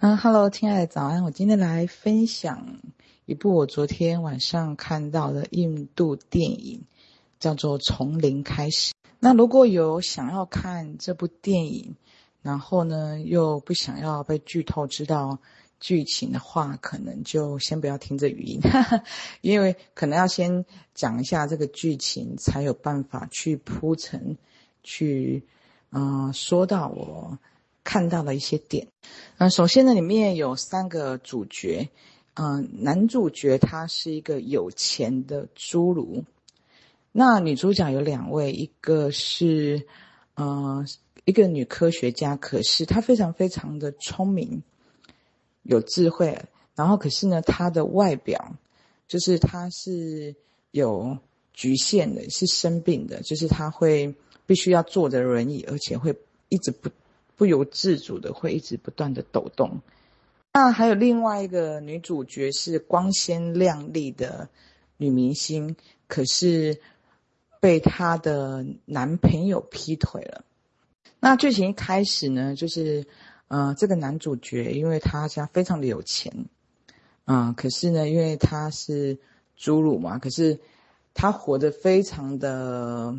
嗯哈喽，亲爱的早安！我今天来分享一部我昨天晚上看到的印度电影，叫做《从零开始》。那如果有想要看这部电影，然后呢又不想要被剧透知道剧情的话，可能就先不要听这语音，因为可能要先讲一下这个剧情，才有办法去铺陈，去嗯、说到我。看到了一些点，嗯，首先呢，里面有三个主角，嗯，男主角他是一个有钱的侏儒，那女主角有两位，一个是，嗯，一个女科学家，可是她非常非常的聪明，有智慧，然后可是呢，她的外表就是她是有局限的，是生病的，就是她会必须要坐着轮椅，而且会一直不。不由自主的会一直不断的抖动。那还有另外一个女主角是光鲜亮丽的女明星，可是被她的男朋友劈腿了。那剧情一开始呢，就是，呃，这个男主角因为他家非常的有钱，嗯、可是呢，因为他是侏儒嘛，可是他活得非常的。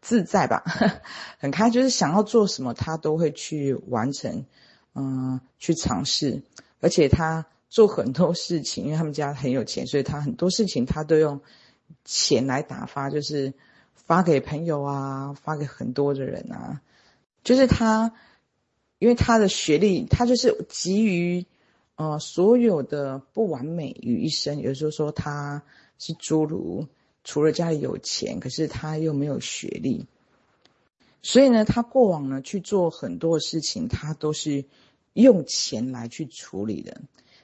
自在吧，很开，就是想要做什么，他都会去完成，嗯，去尝试。而且他做很多事情，因为他们家很有钱，所以他很多事情他都用钱来打发，就是发给朋友啊，发给很多的人啊。就是他，因为他的学历，他就是集于呃所有的不完美于一身。有时候说他是侏儒。除了家里有钱，可是他又没有学历，所以呢，他过往呢去做很多事情，他都是用钱来去处理的。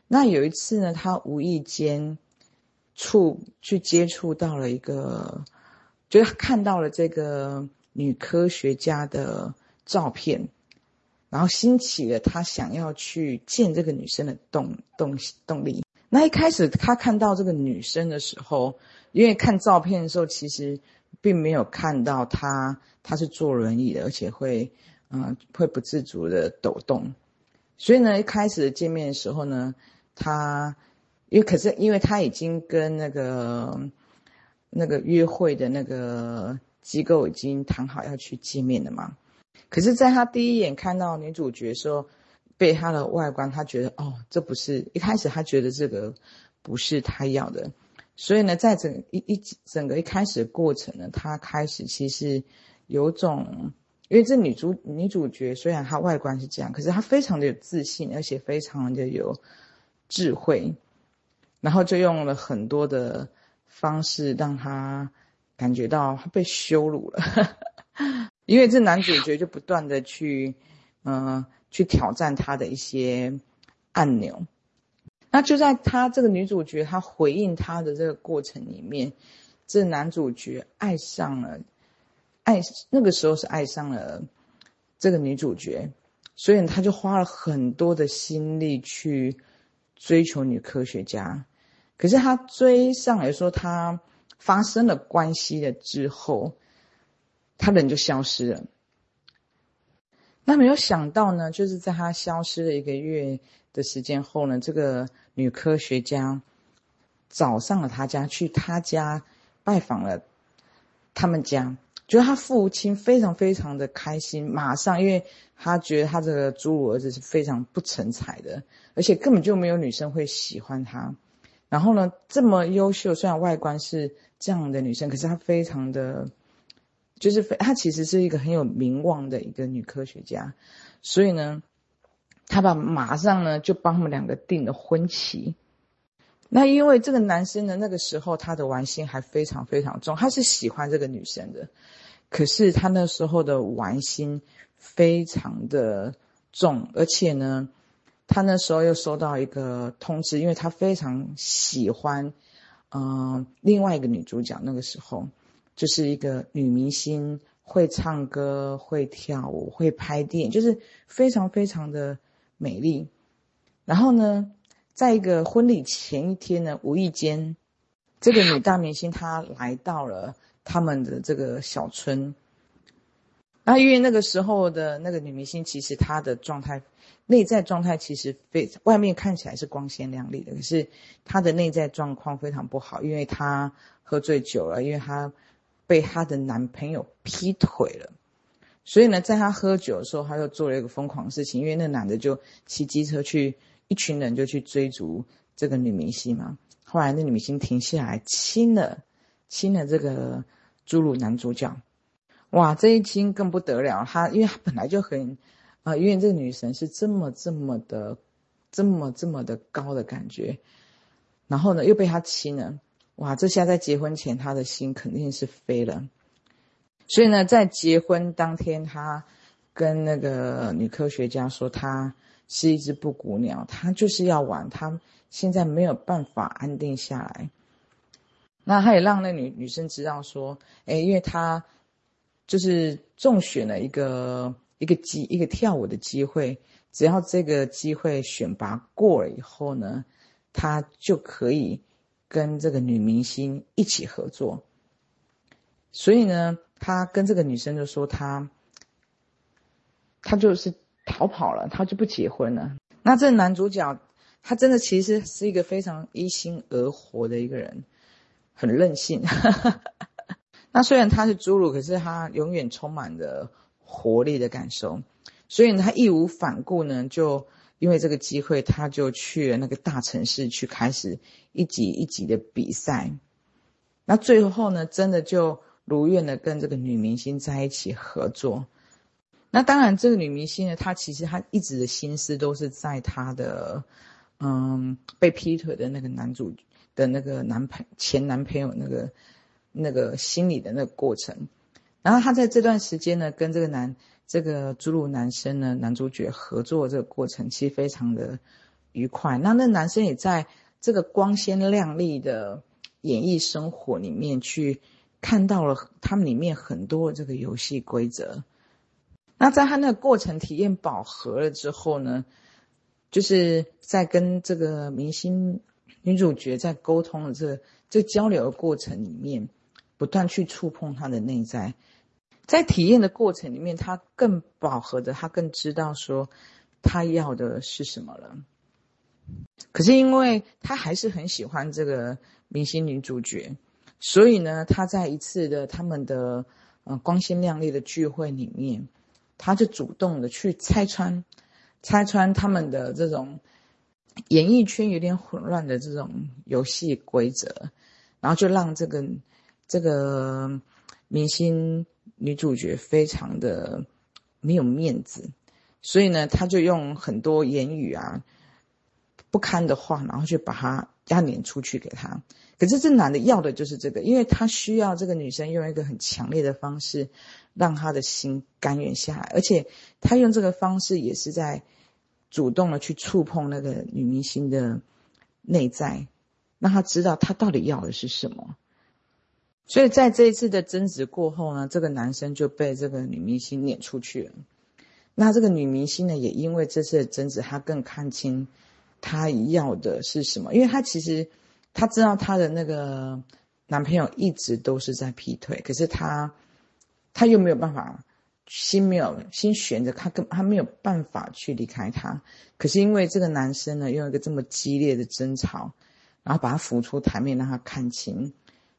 那有一次呢，他无意间触去接触到了一个，就是看到了这个女科学家的照片，然后兴起了他想要去见这个女生的动动动力。那一开始他看到这个女生的时候，因为看照片的时候，其实并没有看到她，她是坐轮椅的，而且会，嗯、会不自主的抖动。所以呢，一开始见面的时候呢，他，因为可是因为他已经跟那个那个约会的那个机构已经谈好要去见面了嘛。可是，在他第一眼看到女主角的时候，被他的外观，他觉得哦，这不是一开始他觉得这个不是他要的。所以呢，在整一一整个一开始的过程呢，他开始其实有种，因为这女主女主角虽然她外观是这样，可是她非常的有自信，而且非常的有智慧，然后就用了很多的方式让她感觉到她被羞辱了，因为这男主角就不断的去，嗯、去挑战她的一些按钮。那就在他这个女主角，她回应他的这个过程里面，这男主角爱上了，爱那个时候是爱上了这个女主角，所以他就花了很多的心力去追求女科学家。可是他追上来说，他发生了关系了之后，他人就消失了。那没有想到呢，就是在他消失了一个月的时间后呢，这个女科学家找上了他家，去他家拜访了他们家，觉得他父亲非常非常的开心，马上，因为他觉得他这个侏儒儿子是非常不成才的，而且根本就没有女生会喜欢他。然后呢，这么优秀，虽然外观是这样的女生，可是她非常的。就是非她其实是一个很有名望的一个女科学家，所以呢，他把马上呢就帮他们两个定了婚期。那因为这个男生呢，那个时候他的玩心还非常非常重，他是喜欢这个女生的，可是他那时候的玩心非常的重，而且呢，他那时候又收到一个通知，因为他非常喜欢，嗯、另外一个女主角，那个时候。就是一个女明星，会唱歌，会跳舞，会拍电影，就是非常非常的美丽。然后呢，在一个婚礼前一天呢，无意间，这个女大明星她来到了他们的这个小村。那因为那个时候的那个女明星，其实她的状态内在状态其实非外面看起来是光鲜亮丽的，可是她的内在状况非常不好，因为她喝醉酒了，因为她被她的男朋友劈腿了。所以呢，在她喝酒的时候，她又做了一个疯狂的事情，因为那男的就骑机车去，一群人就去追逐这个女明星嘛。后来那女明星停下来亲了亲了这个侏儒男主角，哇，这一亲更不得了，她因为她本来就很。啊，因为这个女神是这么这么的，这么这么的高的感觉，然后呢又被他亲了，哇！这下在结婚前他的心肯定是飞了，所以呢，在结婚当天，他跟那个女科学家说，他是一只布谷鸟，他就是要玩，他现在没有办法安定下来。那他也让那女女生知道说，哎，因为他就是中选了一个。一个机一个跳舞的机会，只要这个机会选拔过了以后呢，他就可以跟这个女明星一起合作。所以呢，他跟这个女生就说他，他就是逃跑了，他就不结婚了。那这男主角他真的其实是一个非常一心而活的一个人，很任性。那虽然他是侏儒，可是他永远充满着。活力的感受，所以，他义无反顾呢，就因为这个机会，他就去了那个大城市去开始一级一级的比赛。那最后呢，真的就如愿的跟这个女明星在一起合作。那当然，这个女明星呢，她其实她一直的心思都是在她的嗯被劈腿的那个男主的那个男朋前男朋友那个那个心理的那个过程。然后她在这段时间呢，跟这个男这个侏儒男生呢，男主角合作这个过程其实非常的愉快。那那男生也在这个光鲜亮丽的演艺生活里面去看到了他们里面很多这个游戏规则。那在他那个过程体验饱和了之后呢，就是在跟这个明星女主角在沟通的这个这交流的过程里面，不断去触碰他的内在。在体验的过程里面，他更饱和的，他更知道说他要的是什么了。可是因为他还是很喜欢这个明星女主角，所以呢，他在一次的他们的呃光鲜亮丽的聚会里面，他就主动的去拆穿，拆穿他们的这种演艺圈有点混乱的这种游戏规则，然后就让这个这个明星。女主角非常的没有面子，所以呢，他就用很多言语啊不堪的话，然后就把她压脸出去给他。可是这男的要的就是这个，因为他需要这个女生用一个很强烈的方式让他的心甘愿下来，而且他用这个方式也是在主动的去触碰那个女明星的内在，让他知道他到底要的是什么。所以在这一次的争执过后呢，这个男生就被这个女明星撵出去了。那这个女明星呢，也因为这次的争执，她更看清她要的是什么。因为她其实她知道她的那个男朋友一直都是在劈腿，可是她她又没有办法，心没有心悬着，她根她没有办法去离开他。可是因为这个男生呢，用一个这么激烈的争吵，然后把他扶出台面，让他看清。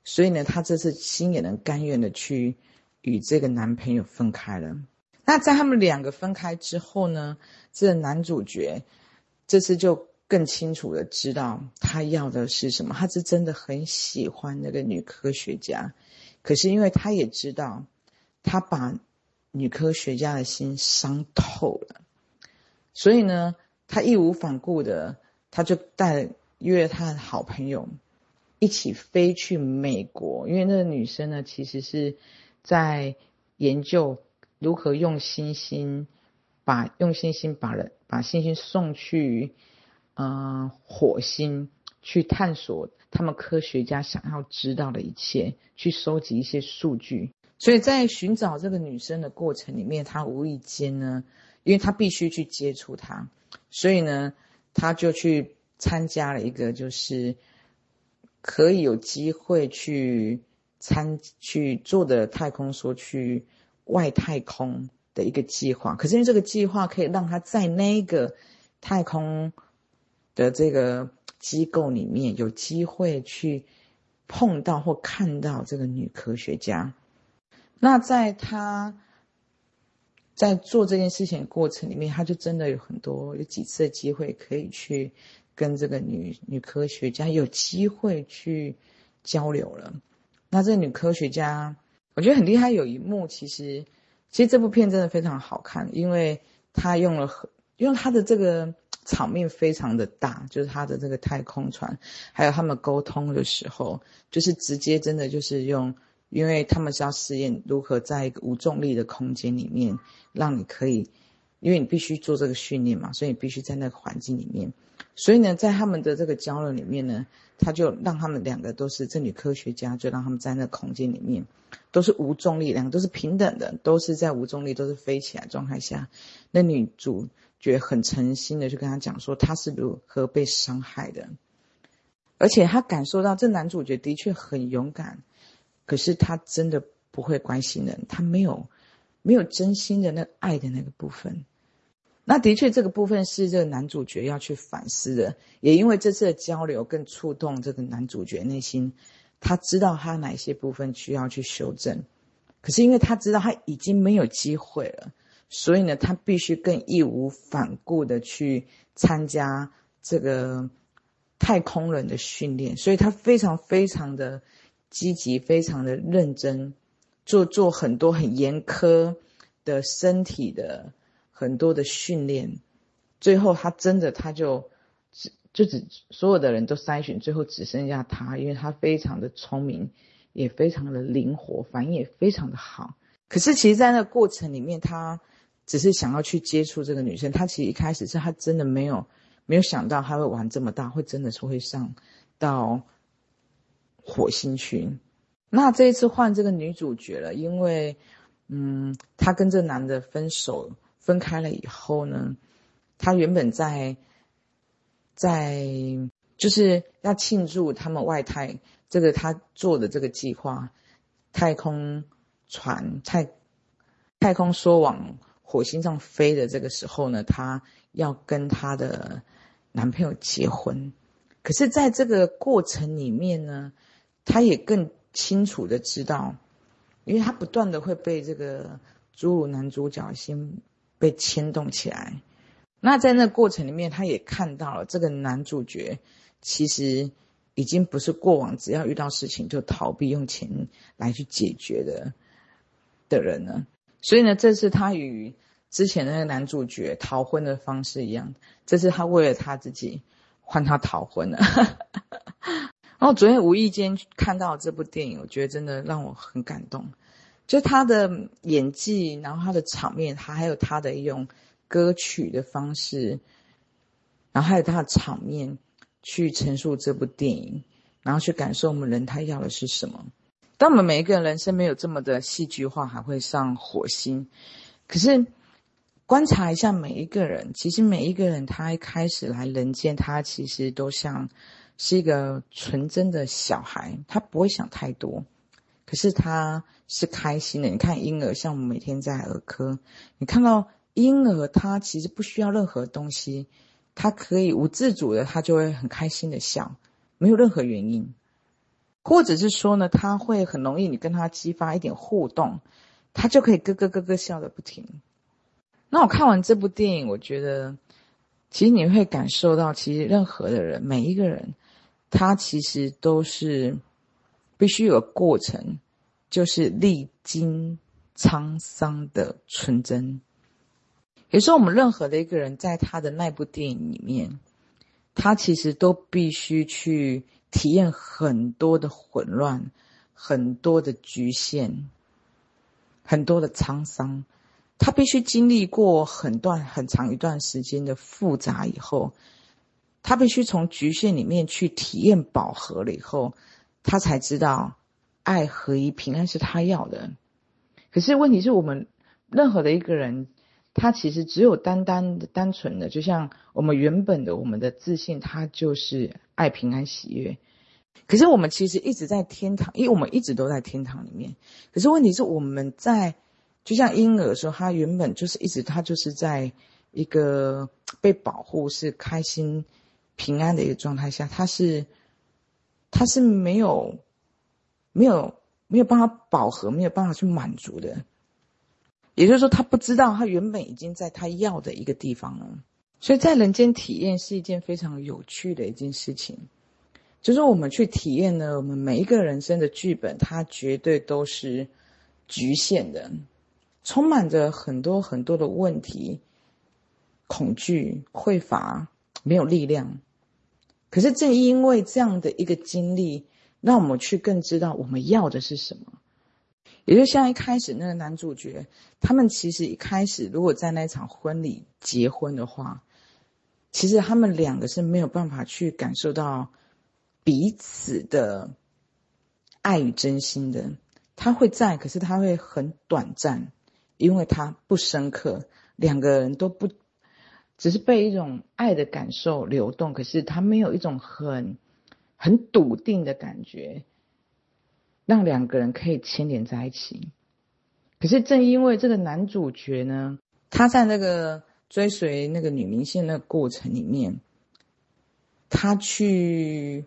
所以呢，她这次心也能甘愿的去与这个男朋友分开了。那在他们两个分开之后呢，这个男主角这次就更清楚的知道他要的是什么。他是真的很喜欢那个女科学家，可是因为他也知道，他把女科学家的心伤透了，所以呢，他义无反顾的，他就带约他的好朋友。一起飞去美国，因为那个女生呢，其实是在研究如何用星星把用星星把人把星星送去，嗯、火星去探索他们科学家想要知道的一切，去收集一些数据。所以在寻找这个女生的过程里面，他无意间呢，因为他必须去接触她，所以呢，他就去参加了一个就是。可以有机会去参去做的太空梭去外太空的一个计划。可是因为这个计划可以让他在那个太空的这个机构里面有机会去碰到或看到这个女科学家。那在他在做这件事情的过程里面，他就真的有很多有几次的机会可以去跟这个女女科学家有机会去交流了。那这个女科学家，我觉得很厉害。有一幕，其实其实这部片真的非常好看，因为他用了很用他的这个场面非常的大，就是他的这个太空船，还有他们沟通的时候，就是直接真的就是用。因为他们是要试验如何在一个无重力的空间里面，让你可以，因为你必须做这个训练嘛，所以你必须在那个环境里面。所以呢，在他们的这个交流里面呢，他就让他们两个都是这女科学家，就让他们在那个空间里面，都是无重力，两个都是平等的，都是在无重力，都是飞起来状态下。那女主角很诚心的去跟他讲说，她是如何被伤害的，而且她感受到这男主角的确很勇敢。可是他真的不会关心人，他没有，没有真心的那爱的那个部分。那的确，这个部分是这个男主角要去反思的。也因为这次的交流更触动这个男主角内心，他知道他哪些部分需要去修正。可是因为他知道他已经没有机会了，所以呢，他必须更义无反顾的去参加这个太空人的训练。所以他非常非常的。积极，非常的认真，做做很多很严苛的身体的很多的训练，最后他真的他就只就只所有的人都筛选，最后只剩下他，因为他非常的聪明，也非常的灵活，反应也非常的好。可是其实，在那个过程里面，他只是想要去接触这个女生，他其实一开始是他真的没有没有想到他会玩这么大，会真的是会上到。火星去，那这一次换这个女主角了，因为，嗯，她跟这男的分手分开了以后呢，她原本在，在就是要庆祝他们外太这个她做的这个计划，太空船太太空梭往火星上飞的这个时候呢，她要跟她的男朋友结婚，可是在这个过程里面呢。她也更清楚的知道，因为他不断的会被这个侏儒男主角先被牵动起来。那在那过程里面，他也看到了这个男主角其实已经不是过往只要遇到事情就逃避用钱来去解决的的人了。所以呢，这次他与之前那个男主角逃婚的方式一样，这次他为了他自己换他逃婚了。然后昨天无意间看到这部电影，我觉得真的让我很感动。就他的演技，然后他的场面，他还有他的用歌曲的方式，然后还有他的场面去陈述这部电影，然后去感受我们人他要的是什么。当我们每一个人人生没有这么的戏剧化，还会上火星。可是观察一下每一个人，其实每一个人他一开始来人间，他其实都像。是一个纯真的小孩，他不会想太多，可是他是开心的。你看婴儿，像我们每天在儿科，你看到婴儿，他其实不需要任何东西，他可以无自主的，他就会很开心的笑，没有任何原因，或者是说呢，他会很容易，你跟他激发一点互动，他就可以咯咯咯咯笑个不停。那我看完这部电影，我觉得，其实你会感受到，其实任何的人，每一个人。他其实都是必须有个过程，就是历经沧桑的纯真。有时候我们任何的一个人，在他的那部电影里面，他其实都必须去体验很多的混乱，很多的局限，很多的沧桑。他必须经历过很段很长一段时间的复杂以后。他必须从局限里面去体验饱和了以后，他才知道爱合一平安是他要的。可是问题是我们任何的一个人，他其实只有单单的单纯的，就像我们原本的我们的自信，他就是爱平安喜悦。可是我们其实一直在天堂，因为我们一直都在天堂里面。可是问题是我们在就像婴儿说，他原本就是一直他就是在一个被保护、是开心、平安的一个状态下，他是他是没有没有没有办法饱和，没有办法去满足的。也就是说，他不知道他原本已经在他要的一个地方了。所以在人间体验是一件非常有趣的一件事情。就是我们去体验呢，我们每一个人生的剧本，它绝对都是局限的，充满着很多很多的问题、恐惧、匮乏、没有力量。可是正因为这样的一个经历，让我们去更知道我们要的是什么。也就像一开始那个男主角，他们其实一开始如果在那场婚礼结婚的话，其实他们两个是没有办法去感受到。彼此的爱与真心的，他会在，可是他会很短暂，因为他不深刻。两个人都不，只是被一种爱的感受流动，可是他没有一种很很笃定的感觉，让两个人可以牵连在一起。可是正因为这个男主角呢，他在那个追随那个女明星的过程里面，他去。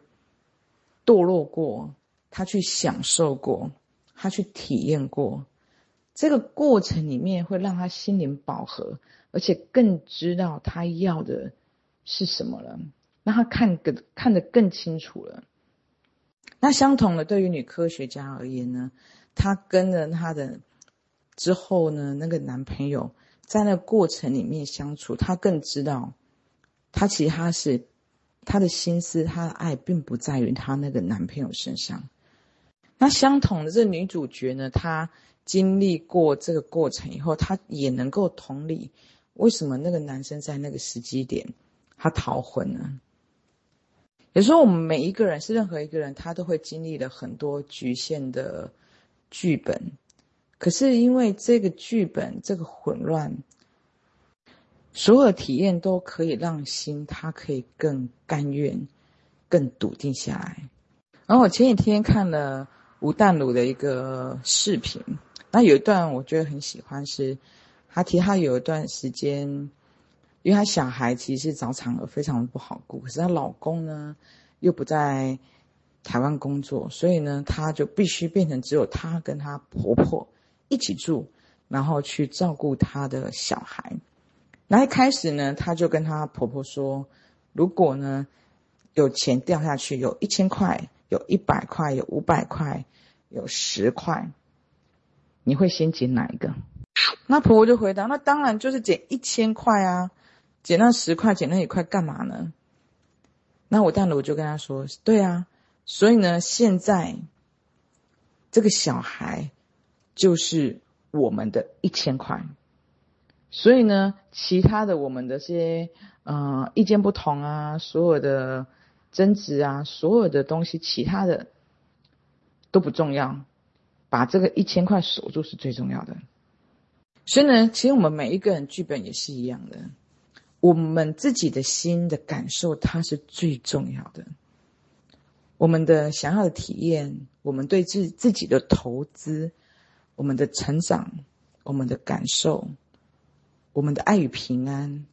堕落过，他去享受过，他去体验过，这个过程里面会让他心灵饱和，而且更知道他要的是什么了，让他看更看得更清楚了。那相同的，对于女科学家而言呢，她跟着她的之后呢，那个男朋友在那过程里面相处，她更知道，她其实她是。她的心思，她的爱，并不在于她那个男朋友身上。那相同的，这女主角呢，她经历过这个过程以后，她也能够同理，为什么那个男生在那个时机点他逃婚呢？有时候我们每一个人，是任何一个人，他都会经历了很多局限的剧本，可是因为这个剧本，这个混乱。所有的体验都可以让心，它可以更甘愿、更笃定下来。然后我前几天看了吴淡如的一个视频，那有一段我觉得很喜欢，是他提他有一段时间，因为他小孩其实早产儿，非常不好过，可是她老公呢又不在台湾工作，所以呢，她就必须变成只有她跟她婆婆一起住，然后去照顾她的小孩。那一开始呢，她就跟她婆婆说：“如果呢有钱掉下去，有一千块，有一百块，有五百块，有十块，你会先捡哪一个？”那婆婆就回答：“那当然就是减一千块啊，减那十块，减那一块干嘛呢？”那我当然我就跟她说：“对啊，所以呢，现在这个小孩就是我们的一千块。”所以呢，其他的我们的这些呃意见不同啊，所有的争执啊，所有的东西，其他的都不重要，把这个一千块守住是最重要的。所以呢，其实我们每一个人剧本也是一样的，我们自己的心的感受，它是最重要的。我们的想要的体验，我们对自自己的投资，我们的成长，我们的感受。我们的爱与平安，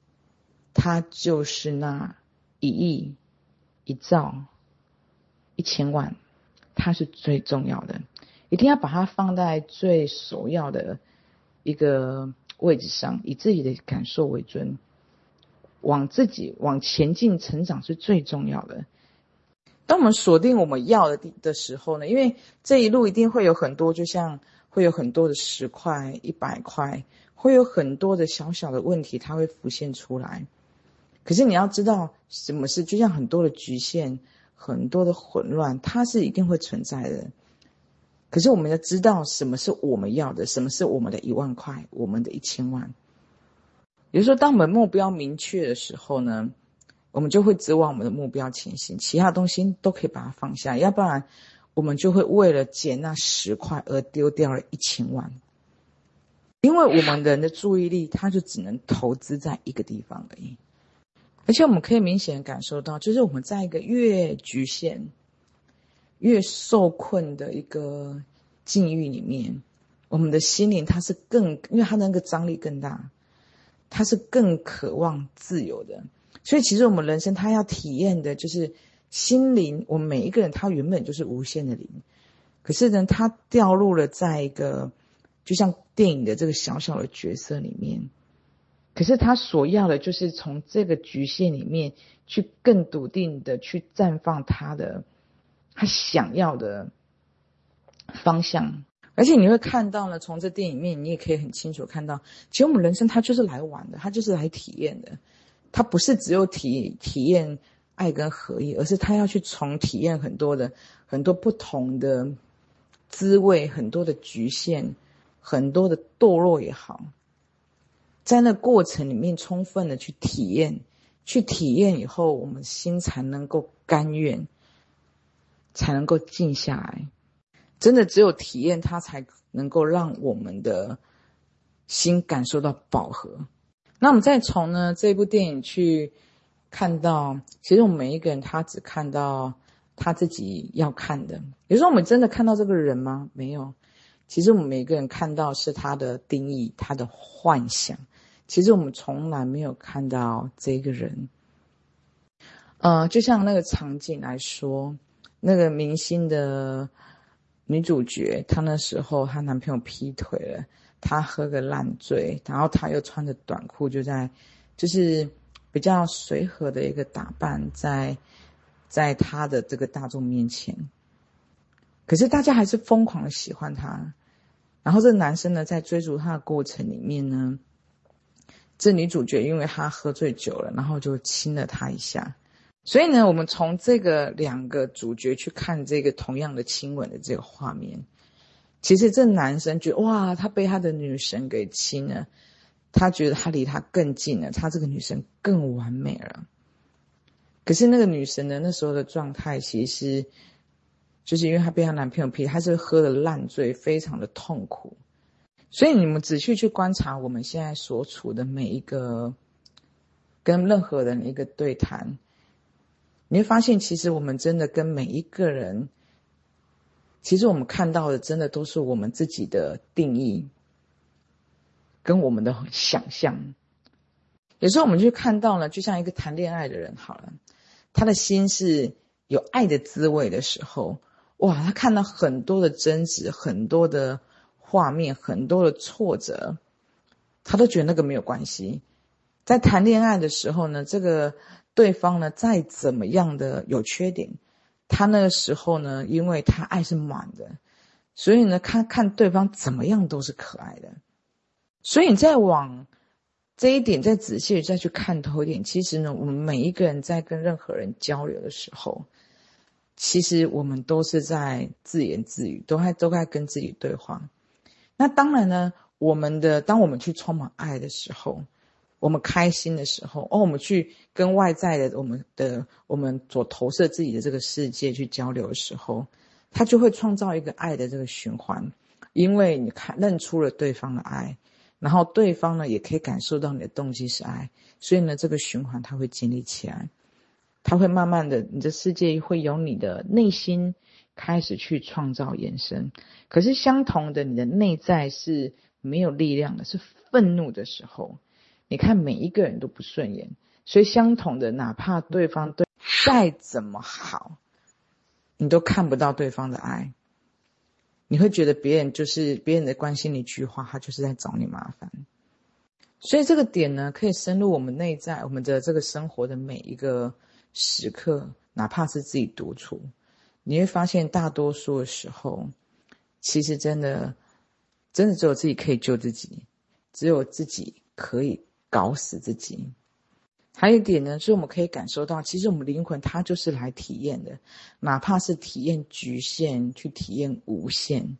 它就是那一亿、一兆、一千万，它是最重要的，一定要把它放在最首要的一个位置上，以自己的感受为准，往自己往前进成长是最重要的。当我们锁定我们要的的时候呢，因为这一路一定会有很多，就像会有很多的十块、一百块。会有很多的小小的问题，它会浮现出来。可是你要知道，什么是就像很多的局限、很多的混乱，它是一定会存在的。可是我们要知道，什么是我们要的，什么是我们的一万块，我们的一千万。也就是说，当我们目标明确的时候呢，我们就会指往我们的目标前行，其他东西都可以把它放下。要不然，我们就会为了捡那十块而丢掉了一千万。因为我们人的注意力，它就只能投资在一个地方而已，而且我们可以明显感受到，就是我们在一个越局限、越受困的一个境遇里面，我们的心灵它是更，因为它的那个张力更大，它是更渴望自由的。所以其实我们人生它要体验的就是心灵，我们每一个人他原本就是无限的灵，可是呢，他掉入了在一个就像电影的这个小小的角色里面。可是他所要的，就是从这个局限里面去更笃定的去绽放他的他想要的方向。而且你会看到呢，从这电影面，你也可以很清楚看到，其实我们人生它就是来玩的，它就是来体验的。它不是只有体体验爱跟合一，而是他要去从体验很多的很多不同的滋味，很多的局限，很多的堕落也好。在那过程里面，充分的去体验，去体验以后，我们心才能够甘愿，才能够静下来。真的，只有体验它，才能够让我们的心感受到饱和。那我们再从呢这部电影去看到，其实我们每一个人他只看到他自己要看的。有时候我们真的看到这个人吗？没有。其实我们每个人看到是他的定义，他的幻想。其实我们从来没有看到这个人，呃，就像那个场景来说，那个明星的女主角，她那时候她男朋友劈腿了，她喝个烂醉，然后她又穿着短裤，就在，就是比较随和的一个打扮，在，在她的这个大众面前，可是大家还是疯狂的喜欢她，然后这个男生呢，在追逐她的过程里面呢。这女主角因为她喝醉酒了，然后就亲了他一下。所以呢，我们从这个两个主角去看这个同样的亲吻的这个画面，其实这男生觉得哇，他被他的女神给亲了，他觉得他离他更近了，他这个女神更完美了。可是那个女神呢，那时候的状态其实就是因为她被她男朋友劈，她是喝的烂醉，非常的痛苦。所以你们仔细去观察我们现在所处的每一个跟任何人一个对谈，你会发现，其实我们真的跟每一个人，其实我们看到的真的都是我们自己的定义，跟我们的想象。有时候我们就看到了，就像一个谈恋爱的人，好了，他的心是有爱的滋味的时候，哇，他看到很多的争执，很多的。画面很多的挫折，他都觉得那个没有关系。在谈恋爱的时候呢，这个对方呢再怎么样的有缺点，他那个时候呢，因为他爱是满的，所以呢，看看对方怎么样都是可爱的。所以你再往这一点再仔细再去看透一点，其实呢，我们每一个人在跟任何人交流的时候，其实我们都是在自言自语，都还都在跟自己对话。那当然呢，我们的当我们去充满爱的时候，我们开心的时候，哦，我们去跟外在的我们的我们所投射自己的这个世界去交流的时候，它就会创造一个爱的这个循环，因为你看认出了对方的爱，然后对方呢也可以感受到你的动机是爱，所以呢这个循环它会建立起来，它会慢慢的，你的世界会由你的内心。开始去创造延伸，可是相同的，你的内在是没有力量的，是愤怒的时候，你看每一个人都不顺眼，所以相同的，哪怕对方对再怎么好，你都看不到对方的爱，你会觉得别人就是别人的关心你一句话，他就是在找你麻烦。所以这个点呢，可以深入我们内在，我们的这个生活的每一个时刻，哪怕是自己独处。你会发现，大多数的时候，其实真的，真的只有自己可以救自己，只有自己可以搞死自己。还有一点呢，就是我们可以感受到，其实我们灵魂它就是来体验的，哪怕是体验局限，去体验无限，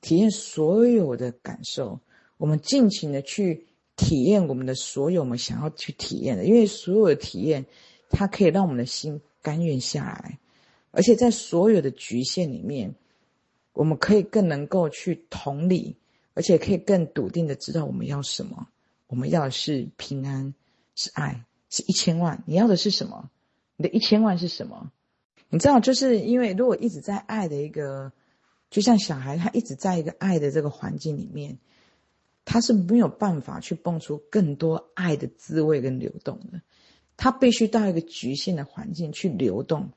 体验所有的感受。我们尽情的去体验我们的所有我们想要去体验的，因为所有的体验，它可以让我们的心甘愿下来。而且在所有的局限里面，我们可以更能够去同理，而且可以更笃定的知道我们要什么。我们要的是平安，是爱，是一千万。你要的是什么？你的一千万是什么？你知道，就是因为如果一直在爱的一个就像小孩，他一直在一个爱的这个环境里面，他是没有办法去蹦出更多爱的滋味跟流动的。他必须到一个局限的环境去流动，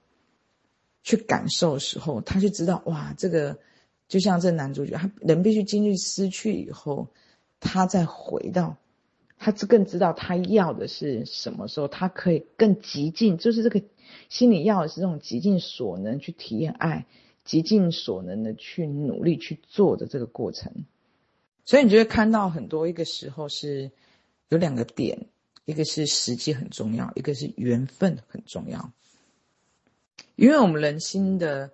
去感受的时候，他就知道哇，这个就像这男主角，他人必须经历失去以后，他再回到。他更知道他要的是什么时候，他可以更极尽，就是这个心里要的是这种极尽所能去体验爱，极尽所能的去努力去做的这个过程。所以你就会看到很多，一个时候是有两个点，一个是时机很重要，一个是缘分很重要。因为我们人心的，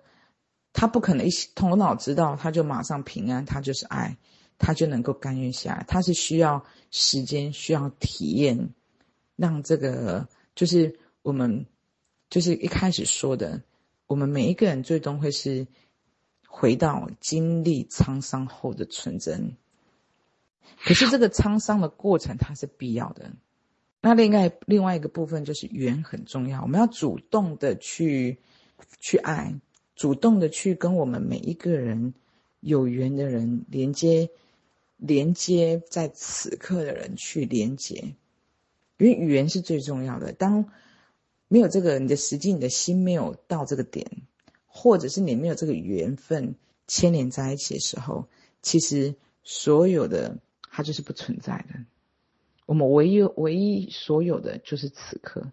他不可能一头脑知道，他就马上平安，他就是爱。他就能够甘愿下来，他是需要时间，需要体验，让这个就是我们就是一开始说的，我们每一个人最终会是回到经历沧桑后的纯真。可是这个沧桑的过程，它是必要的。那另外另外一个部分就是缘很重要，我们要主动的去去爱，主动的去跟我们每一个人有缘的人连接。连接在此刻的人去连接，因为语言是最重要的。当没有这个，你的实际，你的心没有到这个点，或者是你没有这个缘分牵连在一起的时候，其实所有的它就是不存在的。我们唯一唯一所有的就是此刻，